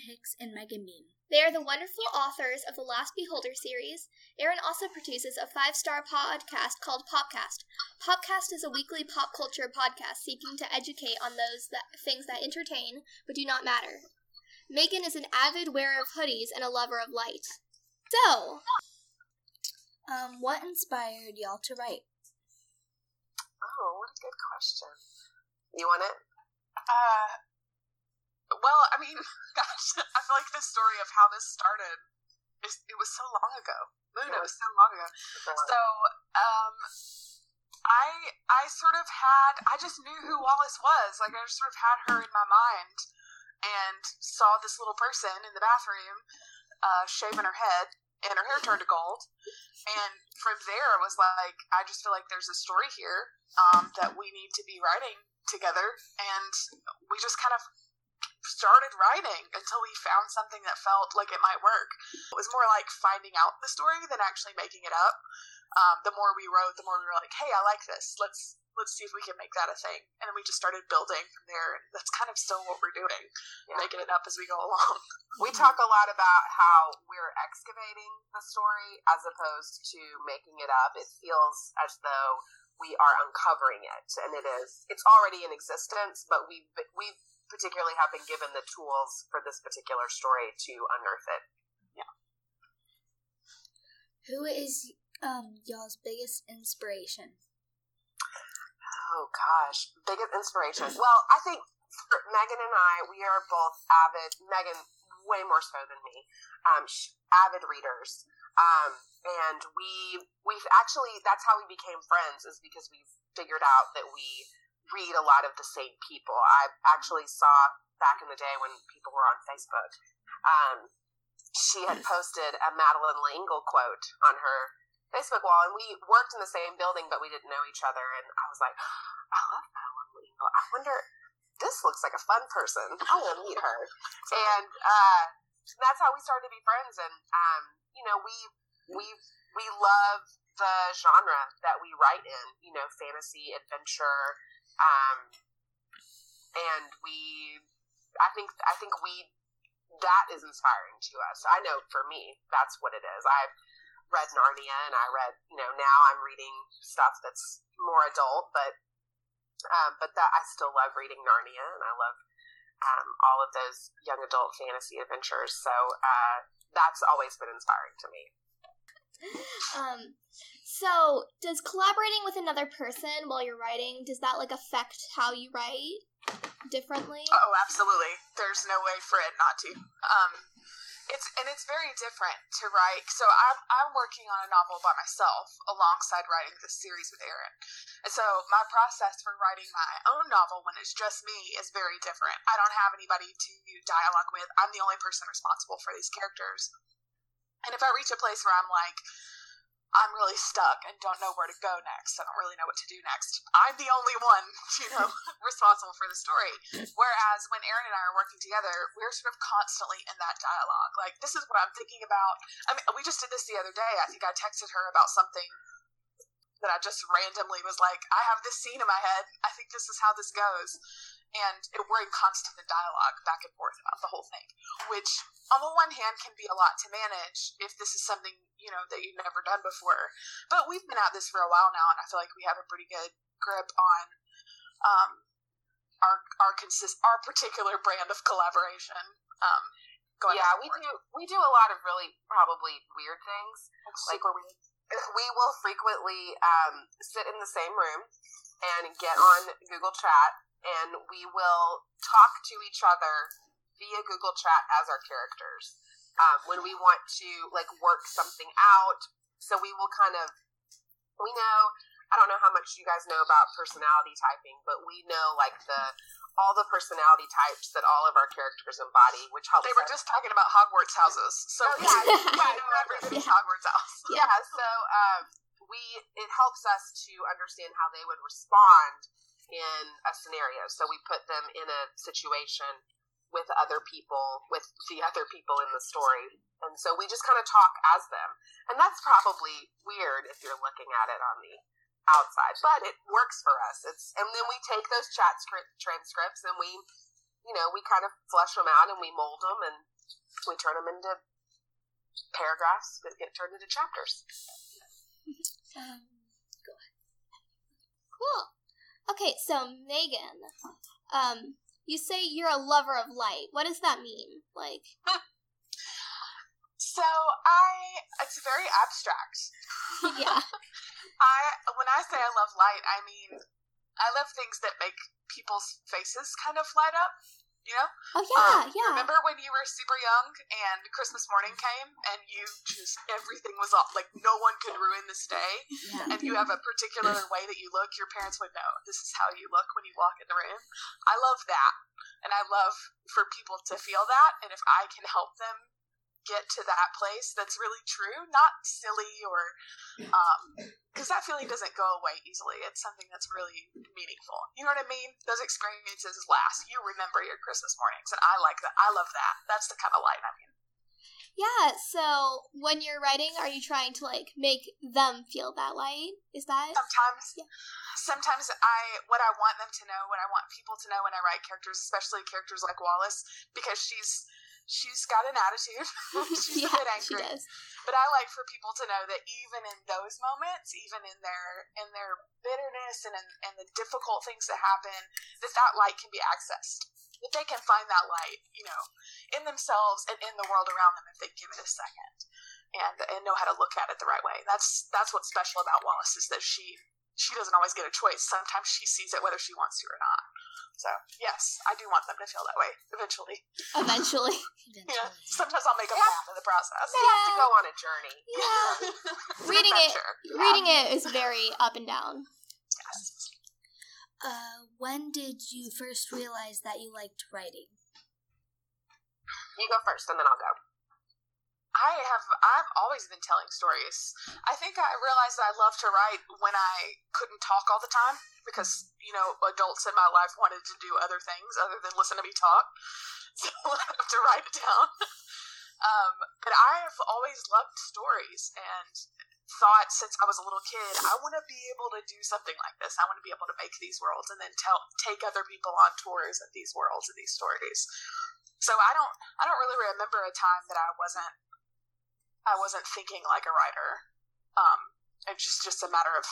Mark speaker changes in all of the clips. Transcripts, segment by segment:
Speaker 1: Hicks and Megan Bean.
Speaker 2: They are the wonderful authors of the Last Beholder series. Erin also produces a five star podcast called Popcast. Popcast is a weekly pop culture podcast seeking to educate on those that, things that entertain but do not matter. Megan is an avid wearer of hoodies and a lover of light. So,
Speaker 1: um, what inspired y'all to write?
Speaker 3: Oh, what a good question. You want it?
Speaker 4: Uh, well, I mean, gosh, I feel like the story of how this started is it was so long ago. It was so long ago. So, um, I I sort of had I just knew who Wallace was. Like I just sort of had her in my mind, and saw this little person in the bathroom, uh, shaving her head, and her hair turned to gold. And from there, it was like, I just feel like there's a story here um, that we need to be writing together, and we just kind of started writing until we found something that felt like it might work. It was more like finding out the story than actually making it up. Um, the more we wrote, the more we were like, "Hey, I like this. Let's let's see if we can make that a thing." And then we just started building from there, and that's kind of still what we're doing, yeah. making it up as we go along.
Speaker 3: We talk a lot about how we're excavating the story as opposed to making it up. It feels as though we are uncovering it, and it is. It's already in existence, but we've we particularly have been given the tools for this particular story to unearth it.
Speaker 4: Yeah.
Speaker 1: Who is um y'all's biggest inspiration?
Speaker 3: Oh gosh, biggest inspiration. Well, I think Megan and I, we are both avid. Megan way more so than me. Um, avid readers. Um, and we we've actually that's how we became friends is because we've figured out that we read a lot of the same people. I actually saw back in the day when people were on Facebook. Um, she had posted a Madeleine L'Engle quote on her Facebook wall, and we worked in the same building, but we didn't know each other. And I was like, I love Madeleine L'Engle. I wonder, this looks like a fun person. I want to meet her. And uh, that's how we started to be friends. And um, you know, we we we love the genre that we write in. You know, fantasy, adventure um, and we, I think, I think we, that is inspiring to us. I know for me, that's what it is. I've read Narnia and I read, you know, now I'm reading stuff that's more adult, but, um, but that I still love reading Narnia and I love, um, all of those young adult fantasy adventures. So, uh, that's always been inspiring to me.
Speaker 2: Um, so, does collaborating with another person while you're writing does that like affect how you write differently?
Speaker 4: Oh, absolutely. There's no way for it not to. Um, it's and it's very different to write. So I'm I'm working on a novel by myself alongside writing this series with Erin. and so my process for writing my own novel when it's just me is very different. I don't have anybody to dialogue with. I'm the only person responsible for these characters, and if I reach a place where I'm like I'm really stuck and don't know where to go next. I don't really know what to do next. I'm the only one, you know, responsible for the story. Whereas when Erin and I are working together, we're sort of constantly in that dialogue. Like, this is what I'm thinking about. I mean, we just did this the other day. I think I texted her about something that I just randomly was like, I have this scene in my head. I think this is how this goes and we're in constant dialogue back and forth about the whole thing, which on the one hand can be a lot to manage if this is something you know that you've never done before. But we've been at this for a while now, and I feel like we have a pretty good grip on um, our our consist our particular brand of collaboration. Um,
Speaker 3: yeah, we do we do a lot of really probably weird things.
Speaker 4: Like, super weird.
Speaker 3: We will frequently um, sit in the same room and get on Google Chat and we will talk to each other via Google Chat as our characters. Um, when we want to like work something out, so we will kind of we know I don't know how much you guys know about personality typing, but we know like the all the personality types that all of our characters embody, which helps.
Speaker 4: They were us. just talking about Hogwarts houses, so oh, yeah, yeah, know everybody's yeah. Hogwarts house.
Speaker 3: Yeah, so um, we it helps us to understand how they would respond in a scenario. So we put them in a situation with other people, with the other people in the story. And so we just kind of talk as them. And that's probably weird if you're looking at it on the outside, but it works for us. It's and then we take those chat script transcripts and we you know, we kind of flesh them out and we mold them and we turn them into paragraphs that get turned into chapters.
Speaker 1: Um,
Speaker 2: Cool. Okay, so Megan, um, you say you're a lover of light. What does that mean? Like,
Speaker 4: So I, it's very abstract.
Speaker 2: yeah,
Speaker 4: I when I say I love light, I mean I love things that make people's faces kind of light up. You know,
Speaker 2: oh yeah,
Speaker 4: Um,
Speaker 2: yeah.
Speaker 4: Remember when you were super young and Christmas morning came and you just everything was off, like no one could ruin this day,
Speaker 1: yeah.
Speaker 4: and you have a particular way that you look, your parents would know this is how you look when you walk in the room. I love that, and I love for people to feel that, and if I can help them get to that place that's really true, not silly or um, because that feeling doesn't go away easily. It's something that's really meaningful. You know what I mean? Those experiences last. You remember your Christmas mornings, and I like that. I love that. That's the kind of light I mean.
Speaker 2: Yeah, so when you're writing, are you trying to like make them feel that light? Is that
Speaker 4: Sometimes,
Speaker 2: Yeah.
Speaker 4: sometimes I what I want them to know, what I want people to know when I write characters, especially characters like Wallace, because she's she's got an attitude. she's
Speaker 2: yeah,
Speaker 4: a bit
Speaker 2: she
Speaker 4: angry.
Speaker 2: does.
Speaker 4: But I like for people to know that even in those moments, even in their in their bitterness and in, and the difficult things that happen, that that light can be accessed. That they can find that light, you know, in themselves and in the world around them if they give it a second, and and know how to look at it the right way. That's that's what's special about Wallace is that she she doesn't always get a choice. Sometimes she sees it whether she wants to or not. So yes, I do want them to feel that way eventually.
Speaker 2: Eventually.
Speaker 4: Yeah. Sometimes I'll make them mad in the process.
Speaker 3: They have to go on a journey.
Speaker 2: Yeah. Reading it-
Speaker 4: adventure.
Speaker 2: Reading it is very up and down. Yes.
Speaker 1: Uh, when did you first realize that you liked writing?
Speaker 3: You go first, and then I'll go.
Speaker 4: I have I've always been telling stories. I think I realized I love to write when I couldn't talk all the time because, you know, adults in my life wanted to do other things other than listen to me talk. So I have to write it down. Um, but I have always loved stories and thought since I was a little kid, I want to be able to do something like this. I want to be able to make these worlds and then tell take other people on tours of these worlds and these stories. So I don't I don't really remember a time that I wasn't I wasn't thinking like a writer. Um, it's just just a matter of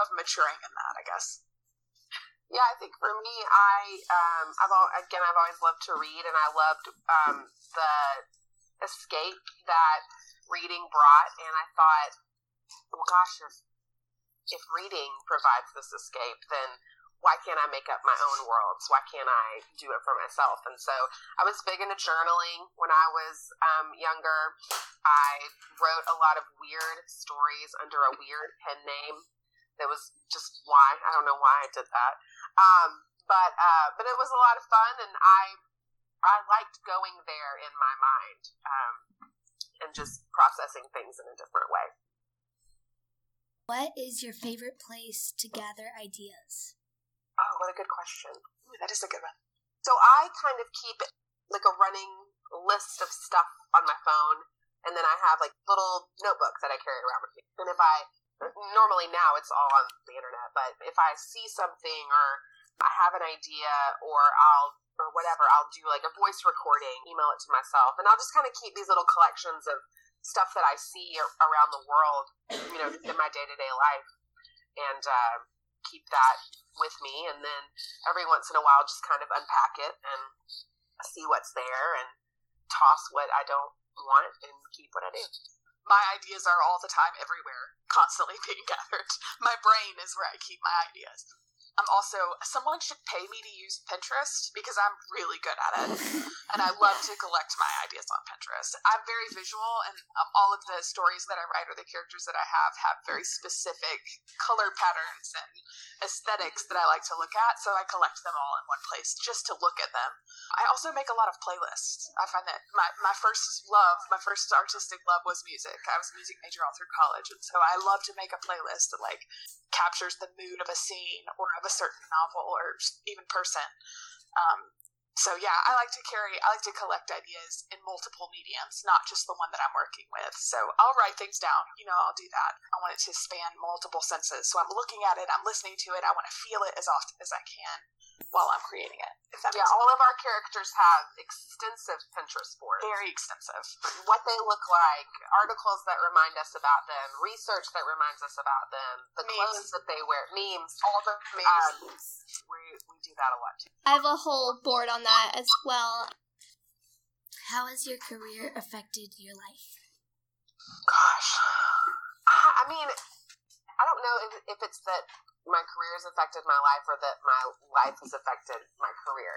Speaker 4: of maturing in that, I guess.
Speaker 3: Yeah, I think for me, I um, I've al- again I've always loved to read, and I loved um, the escape that reading brought, and I thought, well, gosh, if if reading provides this escape, then why can't I make up my own worlds? Why can't I do it for myself? And so I was big into journaling when I was um, younger. I wrote a lot of weird stories under a weird pen name. That was just why I don't know why I did that. Um, but uh, but it was a lot of fun, and I I liked going there in my mind um, and just processing things in a different way.
Speaker 1: What is your favorite place to gather ideas?
Speaker 3: Oh, what a good question.
Speaker 4: Ooh, that is a good one.
Speaker 3: So I kind of keep like a running list of stuff on my phone, and then I have like little notebooks that I carry around with me. And if I normally now it's all on the internet, but if I see something or I have an idea or I'll or whatever, I'll do like a voice recording, email it to myself, and I'll just kind of keep these little collections of stuff that I see around the world, you know, in my day to day life, and uh, keep that with me. And then every once in a while, just kind of unpack it and see what's there and toss what I don't want and keep what I do.
Speaker 4: My ideas are all the time everywhere, constantly being gathered. My brain is where I keep my ideas. I'm also someone should pay me to use Pinterest because I'm really good at it, and I love to collect my ideas on Pinterest. I'm very visual, and um, all of the stories that I write or the characters that I have have very specific color patterns and aesthetics that I like to look at. So I collect them all in one place just to look at them. I also make a lot of playlists. I find that my, my first love, my first artistic love was music. I was a music major all through college, and so I love to make a playlist that like captures the mood of a scene or of a certain novel or even person. Um, so yeah, I like to carry, I like to collect ideas in multiple mediums, not just the one that I'm working with. So I'll write things down. You know, I'll do that. I want it to span multiple senses. So I'm looking at it, I'm listening to it, I want to feel it as often as I can. While I'm creating it.
Speaker 3: Yeah, all of our characters have extensive Pinterest boards.
Speaker 4: very extensive.
Speaker 3: What they look like, articles that remind us about them, research that reminds us about them, the
Speaker 4: Memes.
Speaker 3: clothes that they wear, memes.
Speaker 4: All the memes.
Speaker 3: Um, we we do that a lot too.
Speaker 2: I have a whole board on that as well.
Speaker 1: How has your career affected your life?
Speaker 3: Gosh, I I mean, I don't know if, if it's that my career has affected my life or that my life has affected my career.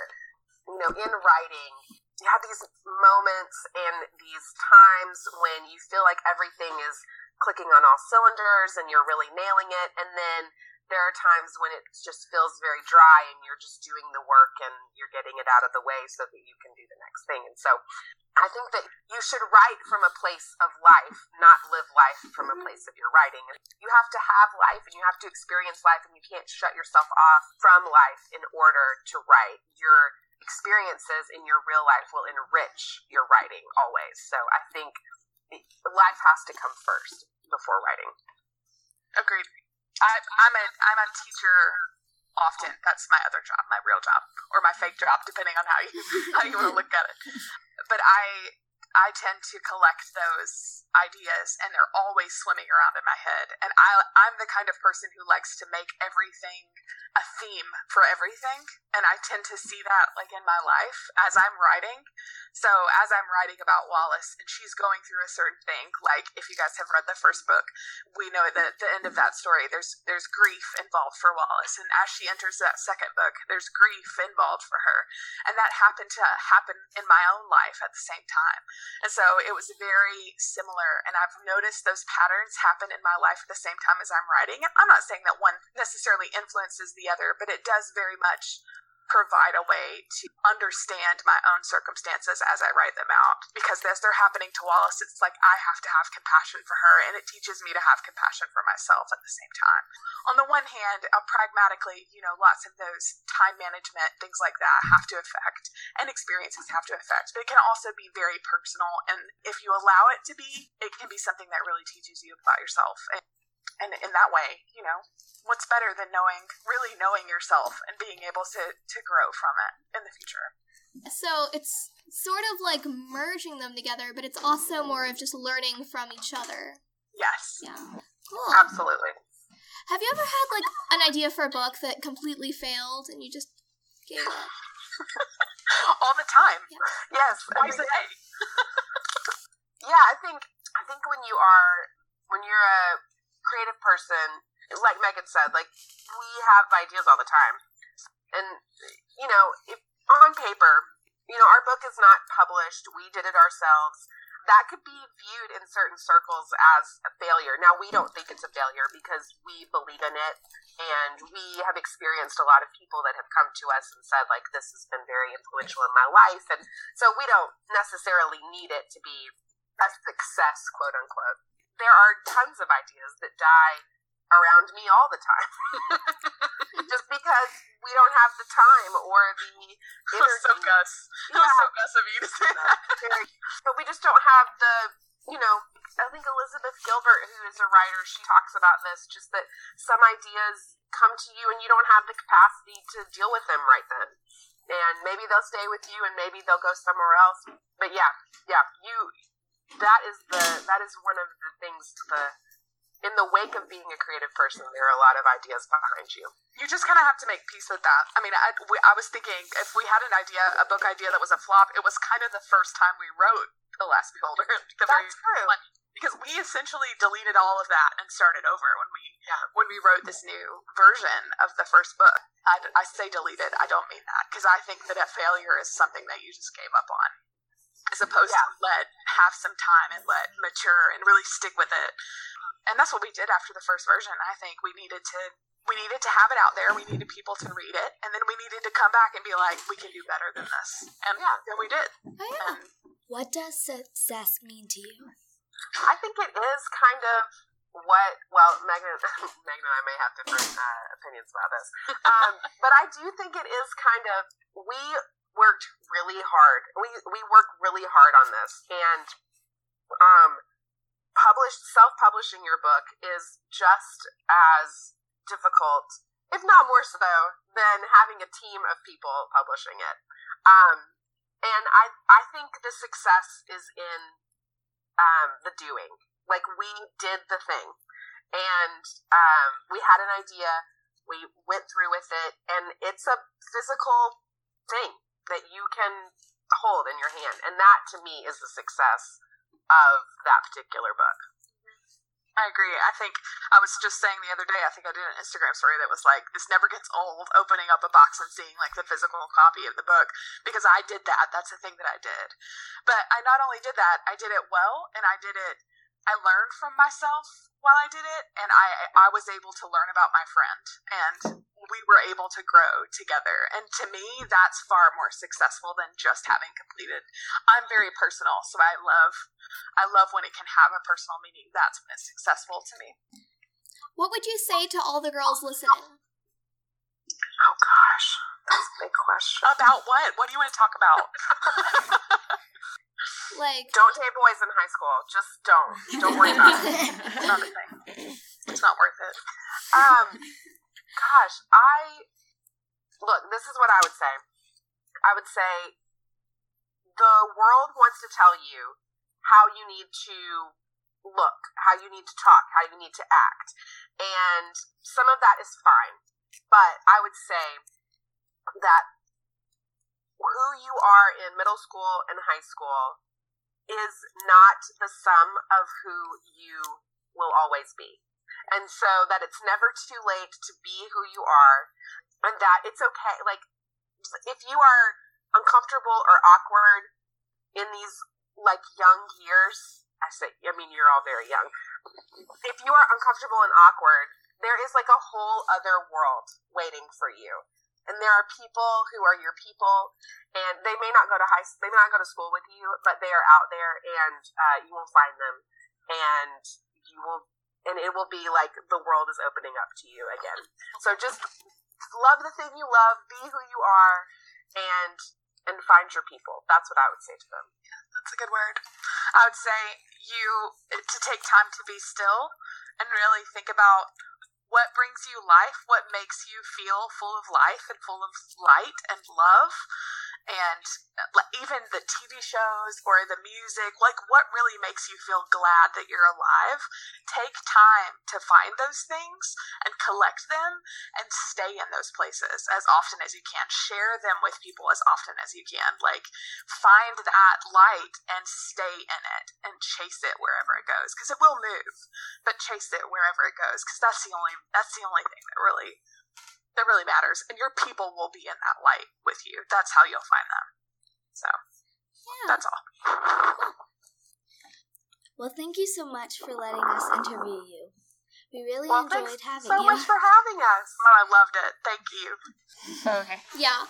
Speaker 3: You know, in writing, you have these moments and these times when you feel like everything is clicking on all cylinders and you're really nailing it, and then there are times when it just feels very dry and you're just doing the work and you're getting it out of the way so that you can do the next thing. And so I think that you should write from a place of life, not live life from a place of your writing. You have to have life and you have to experience life and you can't shut yourself off from life in order to write. Your experiences in your real life will enrich your writing always. So I think life has to come first before writing.
Speaker 4: Agreed. I, I'm a I'm a teacher often. That's my other job, my real job, or my fake job, depending on how you how you want to look at it. But I I tend to collect those ideas, and they're always swimming around in my head. And I I'm the kind of person who likes to make everything a theme for everything, and I tend to see that like in my life as I'm writing. So as I'm writing about Wallace, and she's going through a certain thing, like if you guys have read the first book, we know that at the end of that story, there's there's grief involved for Wallace, and as she enters that second book, there's grief involved for her, and that happened to happen in my own life at the same time, and so it was very similar. And I've noticed those patterns happen in my life at the same time as I'm writing, and I'm not saying that one necessarily influences the other, but it does very much provide a way to understand my own circumstances as I write them out. Because as they're happening to Wallace, it's like I have to have compassion for her, and it teaches me to have compassion for myself at the same time. On the one hand, uh, pragmatically, you know, lots of those time management, things like that have to affect, and experiences have to affect, but it can also be very personal. And if you allow it to be, it can be something that really teaches you about yourself. And and in that way, you know, what's better than knowing, really knowing yourself and being able to to grow from it in the future?
Speaker 2: So it's sort of like merging them together, but it's also more of just learning from each other.
Speaker 4: Yes.
Speaker 2: Yeah. Cool.
Speaker 3: Absolutely.
Speaker 2: Have you ever had like an idea for a book that completely failed and you just gave up?
Speaker 4: All the time.
Speaker 3: Yes. I
Speaker 4: Twice
Speaker 3: mean,
Speaker 4: a day.
Speaker 3: yeah, I think I think when you are when you're a creative person, like Megan said, like we have ideas all the time, and you know, if on paper, you know, our book is not published. We did it ourselves. That could be viewed in certain circles as a failure. Now, we don't think it's a failure because we believe in it and we have experienced a lot of people that have come to us and said, like, this has been very influential in my life. And so we don't necessarily need it to be a success, quote unquote. There are tons of ideas that die around me all the time. Just because we don't have the time or the
Speaker 4: was so. Gus. Was so Gus of you to say that.
Speaker 3: But we just don't have the you know i think elizabeth gilbert who is a writer she talks about this just that some ideas come to you and you don't have the capacity to deal with them right then and maybe they'll stay with you and maybe they'll go somewhere else but yeah yeah you that is the that is one of the things the in the wake of being a creative person there are a lot of ideas behind you
Speaker 4: You just kind of have to make peace with that. I mean, I, we, I was thinking if we had an idea, a book idea that was a flop, it was kind of the first time we wrote The Last Beholder. The very
Speaker 3: That's true.
Speaker 4: one. Because we essentially deleted all of that and started over when we
Speaker 3: Yeah.
Speaker 4: when we wrote this new version of the first book. I, I say deleted. I don't mean that because I think that a failure is something that you just gave up on, as opposed
Speaker 3: Yeah.
Speaker 4: to let have some time and let mature and really stick with it. And that's what we did after the first version. I think we needed to we needed to have it out there. We needed people to read it, and then we needed to come back and be like, we can do better than this. And
Speaker 3: Yeah.
Speaker 4: then we did.
Speaker 2: Oh yeah.
Speaker 4: And
Speaker 1: What does success mean to you?
Speaker 3: I think it is kind of what. Well, Megan, Megan and I may have different uh, opinions about this, um, but I do think it is kind of. We worked really hard. We we work really hard on this, and um, published self publishing your book is just as difficult if not more so, than having a team of people publishing it. Um, and I I think the success is in um, the doing. Like we did the thing, and um, we had an idea. We went through with it, and it's a physical thing that you can hold in your hand, and that to me is the success of that particular book.
Speaker 4: I agree. I think I was just saying the other day, I think I did an Instagram story that was like, this never gets old opening up a box and seeing like the physical copy of the book because I did that. That's the thing that I did. But I not only did that, I did it well and I did it, I learned from myself while I did it and I, I was able to learn about my friend and we were able to grow together. And to me, that's far more successful than just having completed. I'm very personal, so I love I love when it can have a personal meaning. That's when it's successful to me.
Speaker 2: What would you say to all the girls listening?
Speaker 3: Oh gosh, that's a big question.
Speaker 4: About what? What do you want to talk about?
Speaker 2: Like,
Speaker 3: Don't date boys in high school. Just don't. Don't worry about it.
Speaker 4: not a thing. It's not worth it.
Speaker 3: Um, gosh, I look. This is what I would say. I would say the world wants to tell you how you need to look, how you need to talk, how you need to act, and some of that is fine. But I would say that who you are in middle school and high school is not the sum of who you will always be. And so that it's never too late to be who you are and that it's okay. Like, if you are uncomfortable or awkward in these like young years, I say, I mean, you're all very young. If you are uncomfortable and awkward, there is like a whole other world waiting for you. And there are people who are your people, and they may not go to high, they may not go to school with you, but they are out there, and uh, you will find them, and you will, and it will be like the world is opening up to you again. So just love the thing you love, be who you are, and and find your people. That's what I would say to them.
Speaker 4: Yeah, that's a good word. I would say you to take time to be still and really think about what brings you life, what makes you feel full of life and full of light and love. And even the TV shows or the music, like what really makes you feel glad that you're alive. Take time to find those things and collect them and stay in those places as often as you can. Share them with people as often as you can. Like find that light and stay in it and chase it wherever it goes because it will move, but chase it wherever it goes because that's the only that's the only thing that really that really matters. And your people will be in that light with you. That's how you'll find them. So
Speaker 2: yeah.
Speaker 4: that's all.
Speaker 1: Well, thank you so much for letting us interview you. We really
Speaker 3: Well,
Speaker 1: enjoyed having
Speaker 3: so
Speaker 1: you.
Speaker 3: So much for having us.
Speaker 4: Oh, I loved it. Thank you.
Speaker 5: Okay.
Speaker 2: Yeah.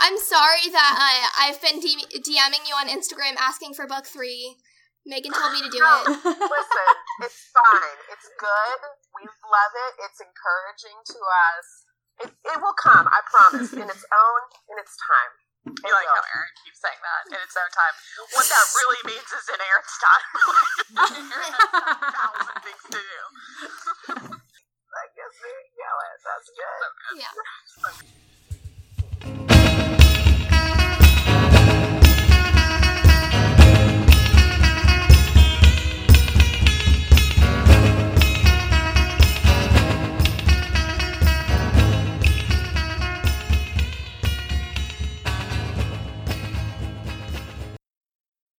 Speaker 2: I'm sorry that uh, I've been D- DMing you on Instagram asking for book three. Megan told me to do
Speaker 3: No,
Speaker 2: it.
Speaker 3: Listen, it's fine. It's good. We love it. It's encouraging to us. It, it will come, I promise, in its own, in its time. It
Speaker 4: You like how Erin keeps saying that in its own time. What that really means is in Erin's time. Erin has a thousand things to do.
Speaker 3: I guess there you go. That's good.
Speaker 2: Yeah.